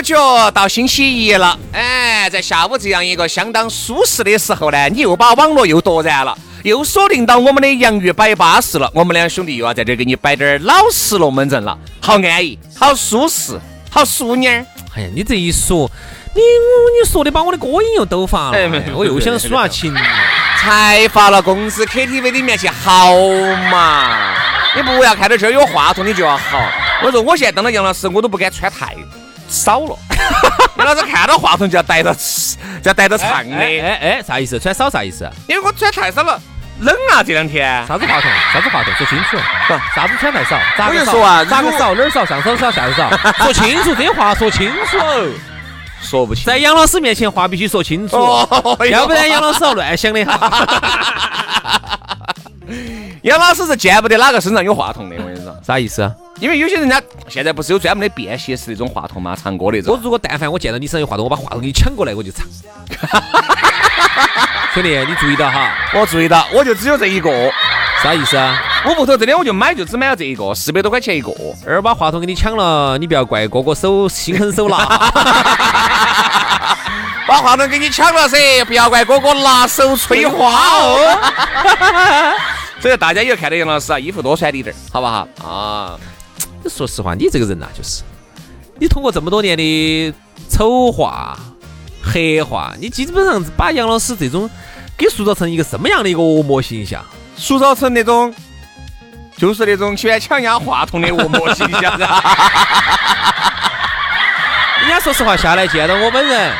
不觉到星期一了，哎，在下午这样一个相当舒适的时候呢，你又把网络又夺燃了，又锁定到我们的洋芋摆巴士了。我们两兄弟又要在这儿给你摆点儿老实龙门阵了，好安逸，好舒适，好淑女儿。哎呀，你这一说，你你说的把我的歌瘾又抖发了，哎哎我又想抒下情。才发了工资，KTV 里面去嚎嘛！你不要看到这儿有话筒，你就要嚎。我说我现在当了杨老师，我都不敢穿太少了。杨老师看到话筒就要带着吃，就要带着唱的。哎哎哎，啥意思？穿少啥意思？因为我穿太少了，冷啊这两天。啥子话筒？啥子话筒？说清楚。不啥子穿太少？咋个少啊如咋个少？哪儿少？上手少？下手少？说清楚，这些话说清楚。说不清。在杨老师面前话必须说清楚，哦要不然杨老师要乱想的哈。杨老师是见不得哪个身上有话筒的，我跟你说。啥意思啊？因为有些人家现在不是有专门的便携式那种话筒吗？唱歌那种我。如果但凡我见到你身上有话筒，我把话筒给你抢过来，我就唱。兄弟，你注意到哈？我注意到，我就只有这一个。啥意思啊？我屋头真的我就买就只买了这一个，四百多块钱一个。二把话筒给你抢了，你不要怪哥哥手心狠手辣。把话筒给你抢了噻，不要怪哥哥拿手吹花哦。所以大家以后看到杨老师啊，衣服多穿一点儿，好不好？啊，说实话，你这个人呐、就是你通过这么多年的丑化、黑化，你基本上把杨老师这种给塑造成一个什么样的一个恶魔形象？塑造成那种就是那种喜欢抢人家话筒的恶魔形象。人家说实话，下来见到我本人，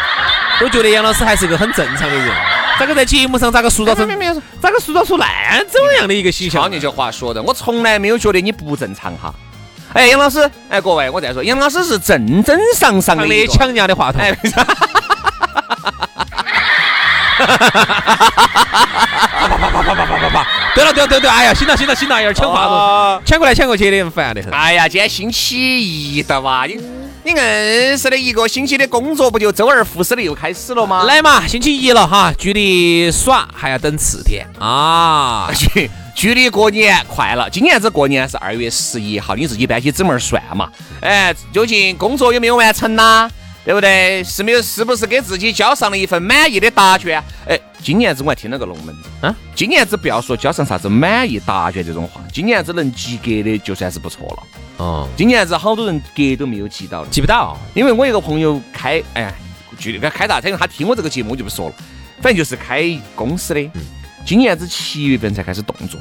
都觉得杨老师还是个很正常的人。咋个在节目上咋个塑造成咋个塑造出那怎样的一个形象瞧？你这话说的，我从来没有觉得你不正常哈。哎，杨老师，哎，各位，我再说，杨老师是正正常常的抢人家的话筒，哎，对了对了对了对了，哎呀，行了行了行了，有点抢话哦筒，抢过来抢过去的，很烦的很。哎呀，今天星期一的哇，你你硬是的一个星期的工作不就周而复始的又开始了吗？来嘛，星期一了哈，距离耍还要等四天啊。距距离过年快了，今年子过年是二月十一号，你自己搬起指纹儿算嘛。哎，究竟工作有没有完成呐？对不对？是没有？是不是给自己交上了一份满意的答卷？哎，今年子我还听了个龙门阵啊，今年子不要说交上啥子满意答卷这种话，今年子能及格的就算是不错了。哦，今年子好多人格都没有及到了，记不到。因为我一个朋友开，哎，具体该开大他，因为他听我这个节目我就不说了，反正就是开公司的，今年子七月份才开始动作，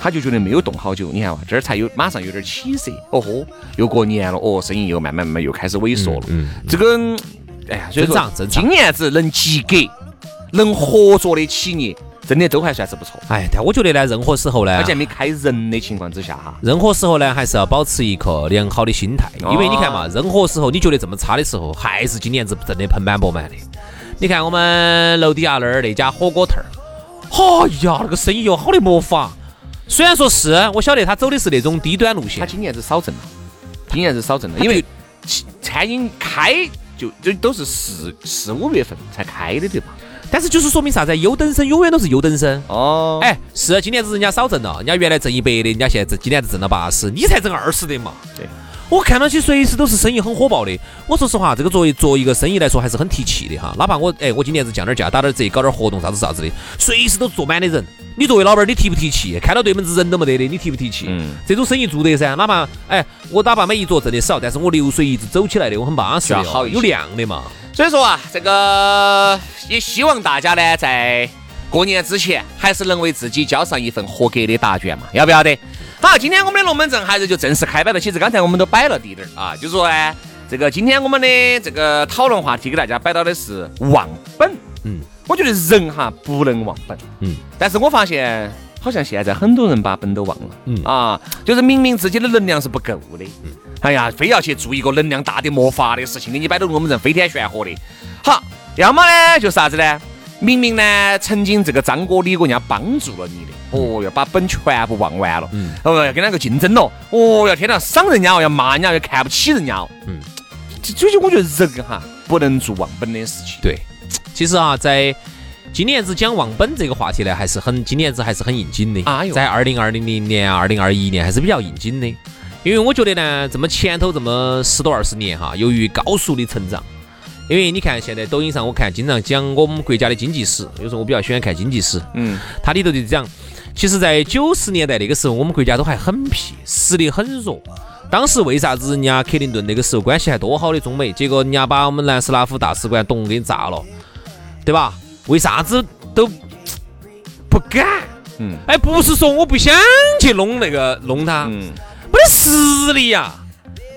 他就觉得没有动好久，你看嘛，这儿才有马上有点起色，哦豁，又过年了，哦，生意又慢慢慢慢又开始萎缩了，嗯这个，嗯哎呀，所以说今年子能及格、能合作的企业，真的都还算是不错，哎，但我觉得呢，任何时候呢而，且没开人的情况之下哈，任何时候呢，还是要保持一颗良好的心态，因为你看嘛，任何时候你觉得这么差的时候，还是今年子挣得盆满钵满的。你看我们楼底下那儿那家火锅摊儿，哎呀，那个生意哟好的没法。虽然说是我晓得他走的是那种低端路线。他，今年子少挣了，今年子少挣了，因为餐饮开就就都是四四五月份才开的，对吧？但是就是说明啥子？优等生永远都是优等生。哦，哎，哎，是今年子人家少挣了，人家原来挣一百的，人家现在挣今年子挣了八十，你才挣二十的嘛。对，我看到起随时都是生意很火爆的。我说实话，这个作为做一个生意来说，还是很提气的哈。哪怕我哎，我今年子降点价，打点折，搞点活动，啥子啥子的，随时都坐满的人。你作为老板儿，你提不提气？看到对门子人都没得的，你提不提气？嗯这种生意做得噻，哪怕哎，我哪怕每一桌挣的少，但是我流水一直走起来的，我很巴适的好有量的嘛。所以说啊，这个也希望大家呢，在过年之前还是能为自己交上一份合格的答卷嘛，要不要得？好，今天我们的龙门阵还是就正式开摆了。其实刚才我们都摆了地点儿啊，就说呢，这个今天我们的这个讨论话题给大家摆到的是忘本。嗯，我觉得人哈不能忘本。嗯，但是我发现好像现在很多人把本都忘了。嗯。啊，就是明明自己的能量是不够的，嗯。哎呀，非要去做一个能量大的没法的事情，给你摆到我们人飞天旋火的。好，要么呢就是啥子呢？明明呢，曾经这个张哥、李哥人家帮助了你的，哦，要把本全部忘完了，嗯。哦，要跟两个竞争了，哦，要天天赏人家哦，要骂人家，要看不起人家哦，嗯，这所以我觉得人哈不能做忘本的事情，对，其实啊，在今年子讲忘本这个话题呢，还是很今年子还是很应景的。哎呦在二零二零年、二零二一年还是比较应景的，因为我觉得呢，这么前头这么十多二十年哈，由于高速的成长。因为你看，现在抖音上我看经常讲我们国家的经济史，有时候我比较喜欢看经济史，嗯，它里头就讲，其实，在九十年代那个时候，我们国家都还很屁，实力很弱。当时为啥子人家克林顿那个时候关系还多好的中美，结果人家把我们南斯拉夫大使馆咚给炸了，对吧？为啥子都不敢？嗯，哎，不是说我不想去弄那个弄他，嗯，没得实力呀、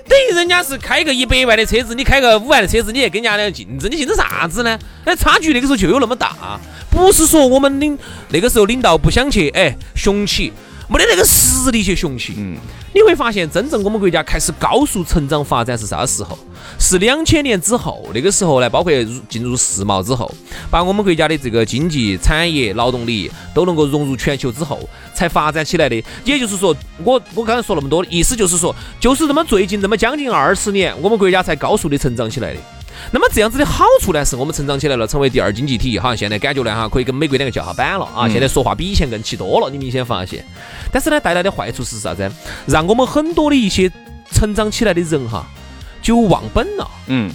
等于人家是开个一百万的车子，你开个五万的车子，你还跟人家来竞争，你竞争啥子呢？哎，差距那个时候就有那么大，不是说我们领那个时候领导不想去，哎，雄起，没得那个实力去雄起。嗯，你会发现，真正我们国家开始高速成长发展是啥时候？是两千年之后，那个时候呢，包括入进入世贸之后，把我们国家的这个经济、产业、劳动力都能够融入全球之后，才发展起来的。也就是说，我我刚才说那么多，意思就是说，就是这么最近这么将近二十年，我们国家才高速的成长起来的。那么这样子的好处呢，是我们成长起来了，成为第二经济体，好像现在感觉呢哈，可以跟美国两个叫下板了啊，现在说话比以前更气多了，你明显发现。但是呢，带来的坏处是啥子？让我们很多的一些成长起来的人哈，就忘本了。嗯，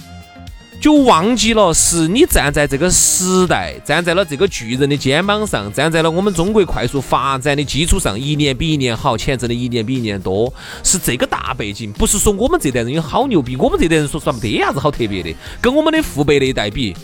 就忘记了是你站在这个时代，站在了这个巨人的肩膀上，站在了我们中国快速发展的基础上，一年比一年好，钱挣的一年比一年多，是这个大背景，不是说我们这代人有好牛逼，我们这代人说实话没得啥子好特别的，跟我们的父辈那一代比，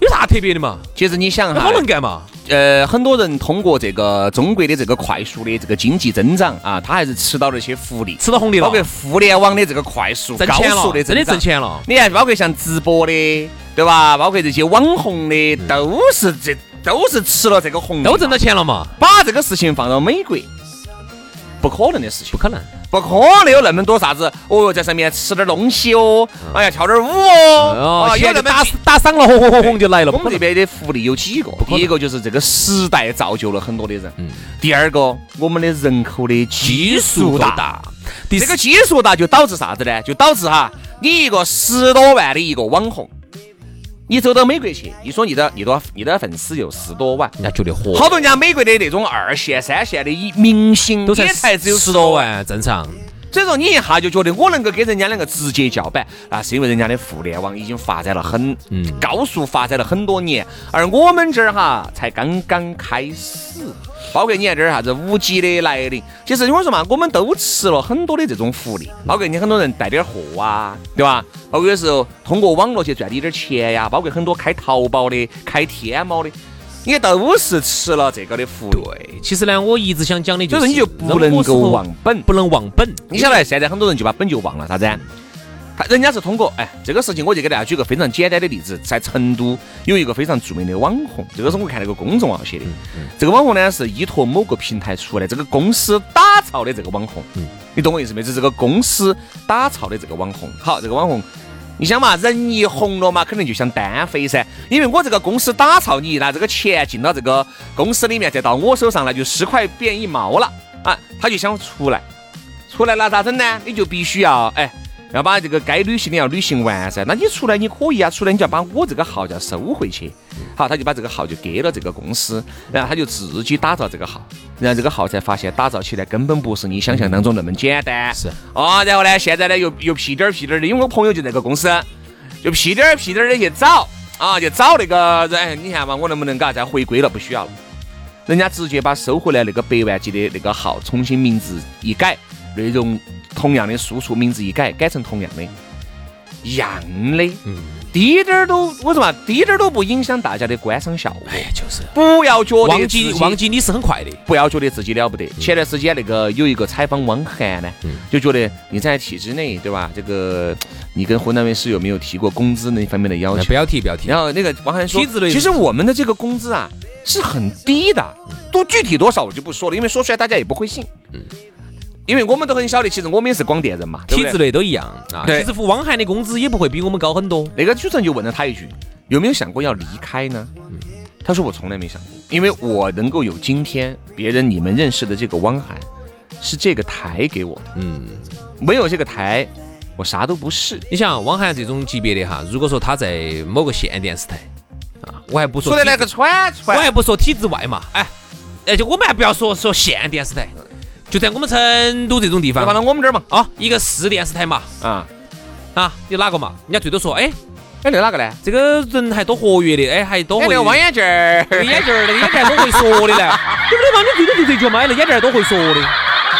有啥特别的嘛？其实你想哈好，能干嘛？呃，很多人通过这个中国的这个快速的这个经济增长啊，他还是吃到了一些福利，吃到红利了包，括互联网的这个快速、高挣钱了，速的真的挣。钱了。你看，包括像直播的，对吧？包括这些网红的，都是这都是吃了这个红利，都挣到。钱了嘛？把这个事情放到美国，不可能的事情不，可能。不可能有那么多啥子哦，在上面吃点东西哦，哎呀，跳点舞哦，哦，啊，有钱就打打赏了，轰轰轰轰就来了。我们这边的福利有几个？第一个就是这个时代造就了很多的人，嗯第二个我们的人口的基基数大，大，这个基数大就导致啥子呢？就导致哈，你一个十多万的一个网红，你走到美国去，你说你的你的你的粉丝有十多万，人家觉得火，好多人家美国的那种二线、三线的一明星也才只有十多。万，正常。所以说你一下就觉得我能够跟人家两个直接叫板，那是因为人家的互联网已经发展了很嗯高速发展了很多年，而我们这儿哈才刚刚开始。包括你看这儿啥子五 G 的来临，其实我说嘛，我们都吃了很多的这种福利，包括你很多人带点货啊，对吧？包括有时候通过网络去赚一点钱呀，包括很多开淘宝的、开天猫的，你看都是吃了这个的福利。对，其实呢，我一直想讲的就是，你就不能够忘本。不能忘本。你晓得现在很多人就把本就忘了，啥子人家是通过哎这个事情，我就给大家举个非常简单的例子，在成都有一个非常著名的网红，这个是我看那个公众号写的。这个网红呢是依托某个平台出来，这个公司打造的这个网红，你懂我意思没？这是这个公司打造的这个网红。好，这个网红。你想嘛，人一红了嘛，肯定就想单飞噻。因为我这个公司打造，你一拿这个钱进到这个公司里面，再到我手上，那就十块变一毛了啊！他就想出来，出来那咋整呢？你就必须要哎，要把这个该履行的要履行完噻。那你出来你可以啊，出来你就要把我这个号就要收回去。好，他就把这个号就给了这个公司，然后他就自己打造这个号，然后这个号才发现打造起来根本不是你想象当中那么简单。是啊，然后呢，现在呢又又屁颠儿屁颠儿的，因为我朋友就在那个公司，就屁颠儿屁颠儿的去找啊，就找那个人，哎你看嘛，我能不能嘎再回归了？不需要了。人家直接把收回来那个百万级的那个号重新名字一改，内容同样的输出，名字一改，改成同样的，一样的，嗯，滴点儿都我说嘛，滴点儿都不影响大家的观赏效果。哎，就是不要觉得忘记忘记你是很快的。不要觉得自己了不得。前段时间那个有一个采访汪涵呢，就觉得你在体制内，对吧？这个你跟湖南卫视有没有提过工资那方面的要求哎不？要提，不要提。然后那个汪涵说体制内，其实我们的这个工资啊是很低的，都具体多少我就不说了，因为说出来大家也不会信。嗯，因为我们都很晓得，其实我们也是广电人嘛，体制内都一样啊。其实汪涵的工资也不会比我们高很多。那个主持人就问了他一句：“有没有想过要离开呢？”他说：“我从来没想过，因为我能够有今天，别人你们认识的这个汪涵，是这个台给我的。嗯，没有这个台，我啥都不是。你想汪涵这种级别的哈，如果说他在某个县电视台啊，我还不说体说的那个川川我还，不说体制外嘛，哎，哎，就我们还不要说说县电视台，就在我们成都这种地方。就放到我们这儿嘛。啊，一个市电视台嘛，啊，啊，有哪个嘛？人家最多说，哎，哎，那哪个呢？这个人还多活跃的，哎，还多哎，会那个汪眼镜儿，那个眼镜儿，那个眼镜儿多会说的呢，对不对嘛？你最多就这句嘛，哎，那眼镜儿多会说的，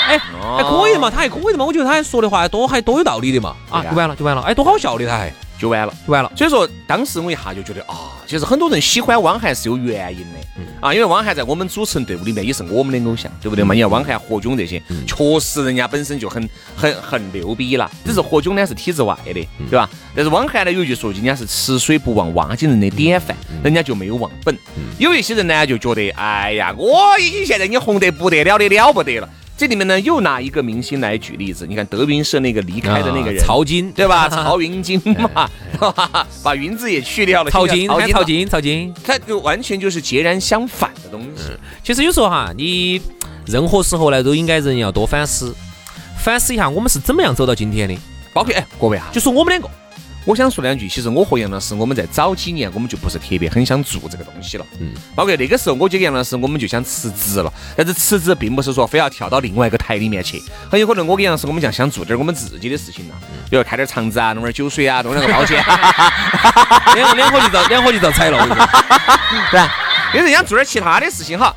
哎，还可以的嘛，他还可以的嘛，我觉得他还说的话还多还多有道理的嘛，啊，就完了就完了，哎，多好笑的他还就完了。就完了。所以说，当时我一下就觉得啊，其实很多人喜欢汪涵是有原因的啊，因为汪涵在我们主持人队伍里面也是我们的偶像，对不对嘛？你看汪涵、何炅这些，确实人家本身就很很很牛逼了。只是何炅呢是体制外的，对吧？但是汪涵呢有一句说句，人家是吃水不忘挖井人的典范，人家就没有忘本。有一些人呢就觉得，哎呀，我已经现在已经红得不得了的了不得了。这里面呢，又拿一个明星来举例子，你看德云社那个离开的那个人，啊曹金 对吧？曹云金嘛，把云字也去掉了，曹金，曹金，曹金。他就完全就是截然相反的东西。其实有时候哈，你任何时候呢，都应该人要多反思，反思一下我们是怎么样走到今天的。包括哎，各位啊，就说我们两个，我想说两句，其实我和杨老师，我们在早几年我们就不是特别很想做这个东西了。嗯，包括那个时候，我就跟杨老师，我们就想辞职了。但是辞职并不是说非要跳到另外一个台里面去，很有可能我跟杨老师，我们讲想做点我们自己的事情了，比如开点厂子啊，弄点酒水啊，弄两个包间。两个两伙就遭两伙就遭踩了。对吧？有人想做点其他的事情哈，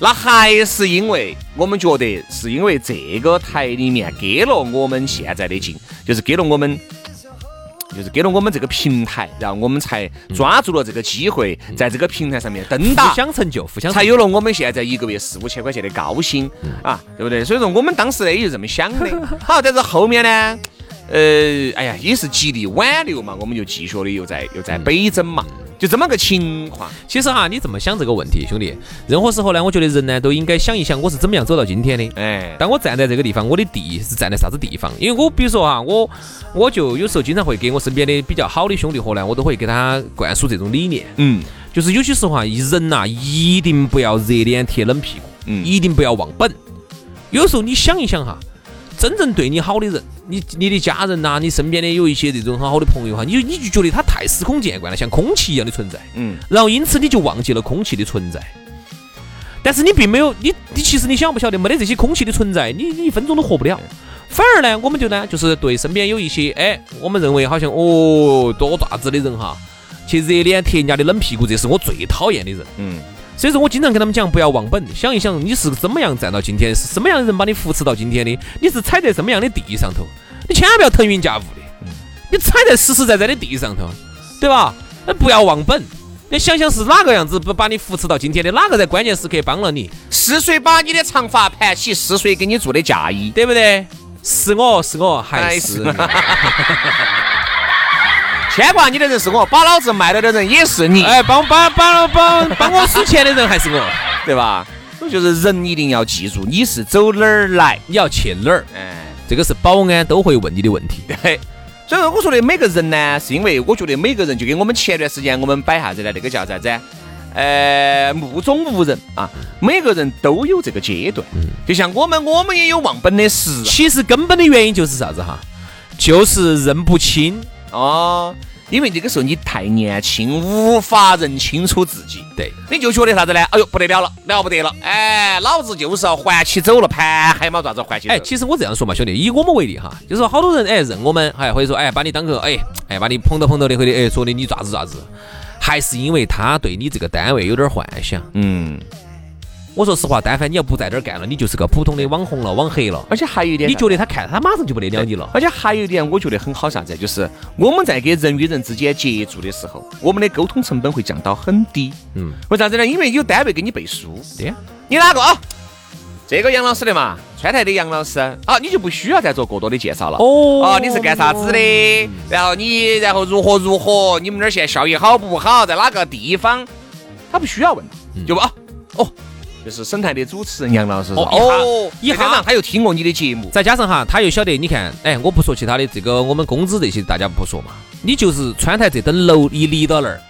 那还是因为我们觉得是因为这个台里面给了我们现在的劲，就是给了我们。就是给了我们这个平台，然后我们才抓住了这个机会，在这个平台上面登大互，相成就，互相才有了我们现在一个月四五千块钱的高薪啊，对不对？所以说我们当时呢也就这么想的。好，但是后面呢，呃，哎呀，也是极力挽留嘛，我们就继续的又在又在北征嘛，就这么个情况。其实哈，你这么想这个问题，兄弟，任何时候呢，我觉得人呢都应该想一想，我是怎么样走到今天的。哎，当我站在这个地方，我的地是站在啥子地方？因为我比如说哈，我我就有时候经常会给我身边的比较好的兄弟伙呢，我都会给他灌输这种理念，嗯就是有些时候啊，人呐、一定不要热脸贴冷屁股，嗯一定不要忘本。有时候你想一想哈，真正对你好的人，你你的家人呐、你身边的有一些这种很好的朋友哈，你你就觉得他太司空见惯了，像空气一样的存在。嗯。然后因此你就忘记了空气的存在。但是你并没有，你你其实你晓不晓得，没得这些空气的存在，你你一分钟都活不了。反而呢，我们就呢，就是对身边有一些，哎，我们认为好像哦多大子的人哈，去热脸贴人家的冷屁股，这是我最讨厌的人。嗯，所以说我经常跟他们讲，不要忘本，想一想你是怎么样站到今天，是什么样的人把你扶持到今天的，你是踩在什么样的地上头，你千万不要腾云驾雾的，你踩在实实在在的地上头，对吧？那不要忘本。你想想是哪个样子不把你扶持到今天的？哪个在关键时刻帮了你，是谁把你的长发盘起？是谁给你做的嫁衣？对不对？是我是我还是是牵挂你的人是我，把老子卖了的人也是你，哎，帮帮帮帮帮我数钱的人还是我？对吧？所以就是人一定要记住，你是走哪儿来，你要去哪儿？哎，这个是保安都会问你的问题。对。所以说我说的每个人呢，是因为我觉得每个人就跟我们前段时间我们摆啥子呢？那个叫啥子？呃，目中无人啊，每个人都有这个阶段。就像我们，我们也有忘本的时啊。其实根本的原因就是啥子哈？就是认不清。哦，因为这个时候你太年轻，无法认清楚自己，对，你就觉得啥子呢？哎呦，不得了了，了不得了！哎，老子就是要还起走了，盘还嘛爪子还起走哎，。其实我这样说嘛，兄弟，以我们为例哈，就是说好多人哎认我们，哎或者说哎把你当个哎哎把你捧到捧到的，或者哎说的你爪子爪子，还是因为他对你这个单位有点幻想。嗯，我说实话，但凡你要不在这儿干了，你就是个普通的网红了、网黑了。而且还有一点，你觉得他看他马上就不得了你了？而且还有一点，我觉得很好啥子，就是我们在跟人与人之间接触的时候，我们的沟通成本会降到很低。嗯，为啥子呢？因为有单位给你背书。对呀，你哪个啊？这个杨老师的嘛，川台的杨老师啊，你就不需要再做过多的介绍了。哦啊，你是干啥子的？然后你然后如何如何？你们那儿现在效益好不好？在哪个地方？他不需要问，就啊哦，就是省台的主持人杨老师说。哦一下再加上他又听过你的节目，再加上哈，他又晓得，你看，哎，我不说其他的，这个我们工资这些大家不说嘛，你就是川台这栋楼一立到那儿，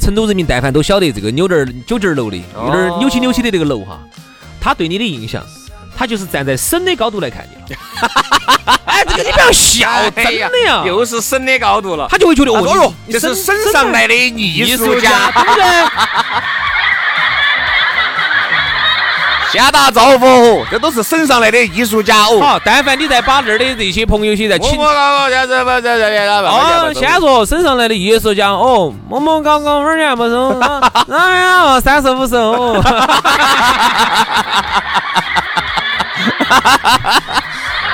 成都人民但凡都晓得这个扭点儿九节儿楼的，有点儿扭起扭起的这个楼哈，他对你的印象，他就是站在省的高度来看你了。哎，这个你不要笑，真的呀，又是省的高度了。他就会觉得哦哦哟，你这是省上来的艺术家，对不对？先打招呼，这都是省上来的艺术家哦。好，但凡你再把那儿的这些朋友些在请。哦，先说省上来的艺术家哦，我们搞搞二年不收，哪呀三十五收。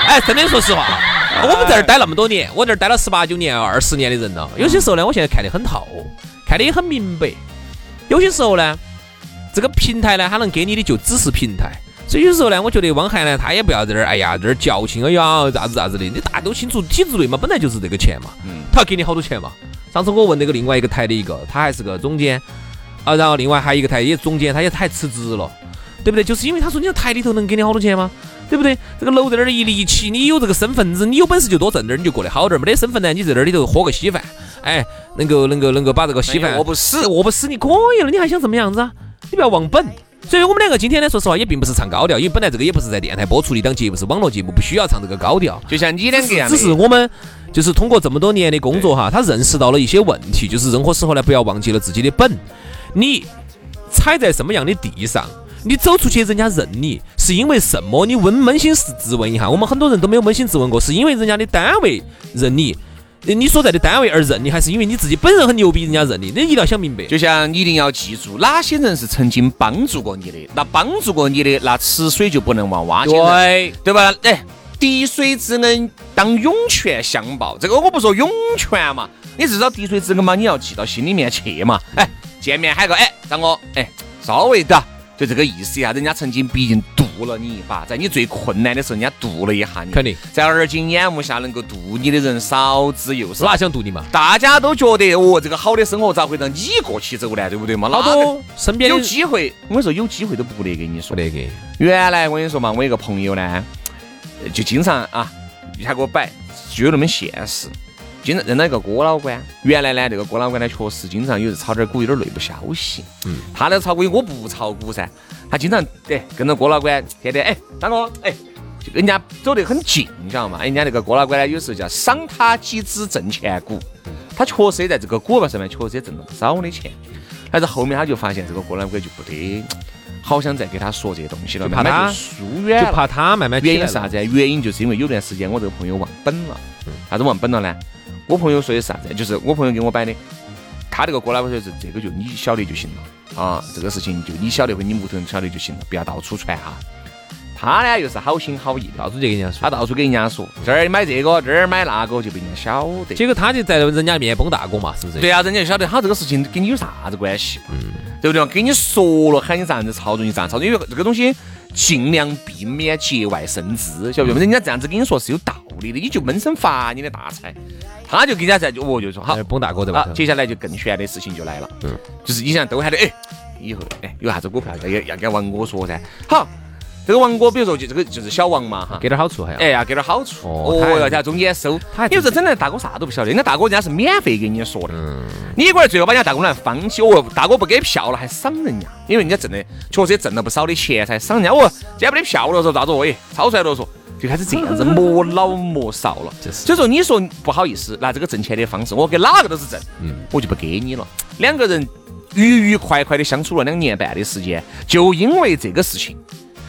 哎，真的说实话，我们在这儿待那么多年，我这儿待了十八九年、二十年的人了。有些时候呢，我现在看得很透，看得也很明白。有些时候呢，这个平台呢，它能给你的就只是平台。所以有时候呢，我觉得汪涵呢，他也不要在这儿，哎呀，在这儿矫情，哎呀，咋子咋子的。你大家都清楚，体制内嘛，本来就是这个钱嘛，他要给你好多钱嘛。上次我问那个另外一个台的一个，他还是个总监啊，然后另外还有一个台也总监，他也他还辞职了，对不对？就是因为他说你台里头能给你好多钱吗？对不对？这个楼在那儿一立起，你有这个身份子，你有本事就多挣点儿，你就过得好点儿。没得身份呢，你在那里头喝个稀饭，哎，能够能够能够把这个稀饭饿不死，饿不死你可以了，你还想怎么样子啊？你不要忘本。所以我们两个今天呢，说实话也并不是唱高调，因为本来这个也不是在电台播出的一档节目，是网络节目，不需要唱这个高调。就像你两个一样的只是我们就是通过这么多年的工作哈，他认识到了一些问题，就是任何时候呢，不要忘记了自己的本。你踩在什么样的地上，你走出去人家认你，是因为什么？你问扪心自问一下，我们很多人都没有扪心自问过，是因为人家的单位认你，你所在的单位而认你，还是因为你自己本人很牛逼，人家认你？你一定要想明白。就像你一定要记住，哪些人是曾经帮助过你的，那帮助过你的，那吃水就不能忘挖井人，对，对吧？哎，滴水之恩当涌泉相报，这个我不说涌泉嘛，你至少滴水之恩嘛，你要记到心里面去嘛。哎，见面喊个哎，张哥，哎，稍微的。就这个意思呀，人家曾经毕竟渡了你一把，在你最困难的时候，人家渡了一下你。肯定在而今眼目下能够渡你的人少之又少。哪想渡你嘛？大家都觉得哦，这个好的生活咋会让你过去走呢？对不对嘛？老多身边有机会，我跟你说有机会都不得给你说不。得给。原来我跟你说嘛，我一个朋友呢，呃就经常啊，他给我摆，就有那么现实。经常认到一个郭老倌，原来呢，这个郭老倌呢，确实经常有时炒点股，有点内部消息。嗯，他那炒股，我不炒股噻，他经常哎跟着郭老倌，天天哎，张哥哎，就跟人家走得很近，你晓得嘛？哎人家那个郭老倌呢，有时候叫赏他几只挣钱股，他确实也在这个股票上面确实也挣了不少的钱。但是后面他就发现这个郭老倌就不得，好想再给他说这些东西了，就怕他慢慢就疏远了。就怕他慢慢原因是啥子？原因就是因为有段时间我这个朋友忘本了。啥子忘本了呢？我朋友说的是啥子？就是我朋友给我摆的，他这个郭老倌说是这个就你晓得就行了啊，这个事情就你晓得和你屋头人晓得就行了，不要到处传哈。他呢又是好心好意，到处就跟人家说他。到处给人家说，这儿买这个，这儿买那个，就被人家晓得。结果他就在人家面崩大锅嘛，是不是？对啊，人家就晓得他这个事情跟你有啥子关系，嗯，对不对嘛？跟你说了，喊你咋样子操作，你咋样操作，因为这个东西尽量避免节外生枝，晓得不？人家这样子跟你说是有道理的，你就闷声发你的大财。他就给人家在就哦就说好哎，崩大哥对吧，。好接下来就更悬的事情就来了，嗯，就是以前都喊的哎，以后哎有啥子股票要要跟王哥说噻，好。这个王哥，比如说就这个就是小王嘛哈，给点好处还要。哎呀，给点好处哦要在中间收。你说这整的大哥啥都不晓得，人家大哥人家是免费给你说的。你一会儿最后把人家大哥来放弃，哦，大哥不给票了还赏人家，因为人家挣的确实也挣了不少的钱才赏人家。哦，今天没得票了，说咋子？哦，哎，超出来了说。就开始这样子磨老磨少了，就是所以说你说不好意思，拿这个挣钱的方式，我给哪个都是挣，嗯我就不给你了。两个人愉愉快快的相处了两年半的时间，就因为这个事情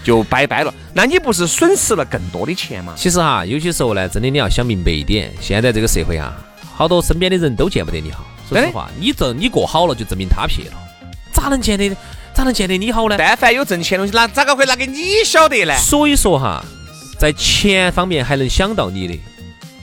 就拜拜了，那你不是损失了更多的钱吗？其实哈，有些时候呢，真的你要想明白一点，现在这个社会啊，好多身边的人都见不得你好。说实话，你挣你过好了，就证明他撇了，咋能见得？咋能见得你好呢？但凡有挣钱的东西，那咋个会拿给你晓得呢？所以说哈，在钱方面还能想到你的，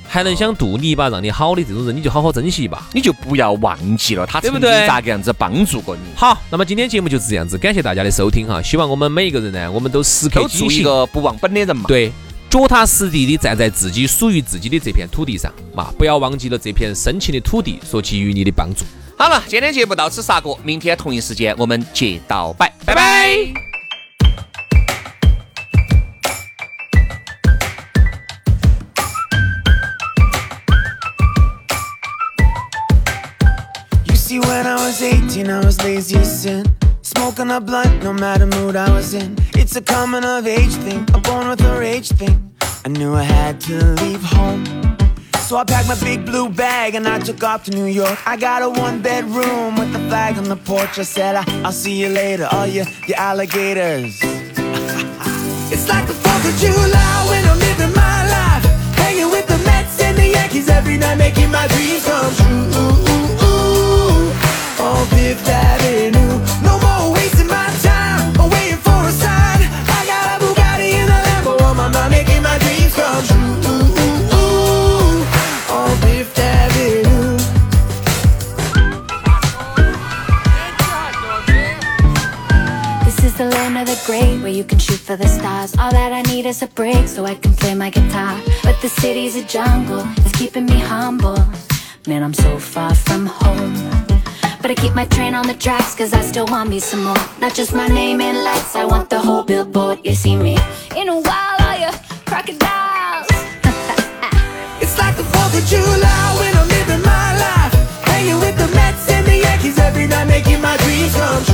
还能想渡你一把，让你好的这种人，你就好好珍惜吧。你就不要忘记了他曾经咋个样子帮助过你。好，那么今天节目就是这样子，感谢大家的收听哈。希望我们每一个人呢，我们都时刻都做一，个不忘本的人嘛。对，脚踏实地的站在自己属于自己的这片土地上嘛，不要忘记了这片深情的土地所给予你的帮助。好了，今天节目到此杀过，明天同一时间我们接到拜，拜拜。i was lazy sin. Smoking a blunt, no matter mood I was in. It's a coming of age thing, a born with a rage thing. I knew I had to leave home. So I packed my big blue bag and I took off to New York. I got a one bedroom with a flag on the porch. I said, I- will see you later, all you, you alligators. it's like the 4th of July when I'm living my life. Hanging with the Mets and the Yankees every night, making my dreams come true. On Fifth Avenue. No more wasting my time waiting for a sign. I got a Bugatti and a Lambo on my mind, making my dreams come true. On Fifth Avenue. This is the land of the great where you can shoot for the stars. All that I need is a break so I can play my guitar. But the city's a jungle, it's keeping me humble. Man, I'm so far from home. But I keep my train on the tracks cause I still want me some more. Not just my name in lights, I want the whole billboard. You see me in a while, all you crocodiles. It's like the 4th of July when I'm living my life. Hanging with the Mets and the Yankees every night, making my dreams come true.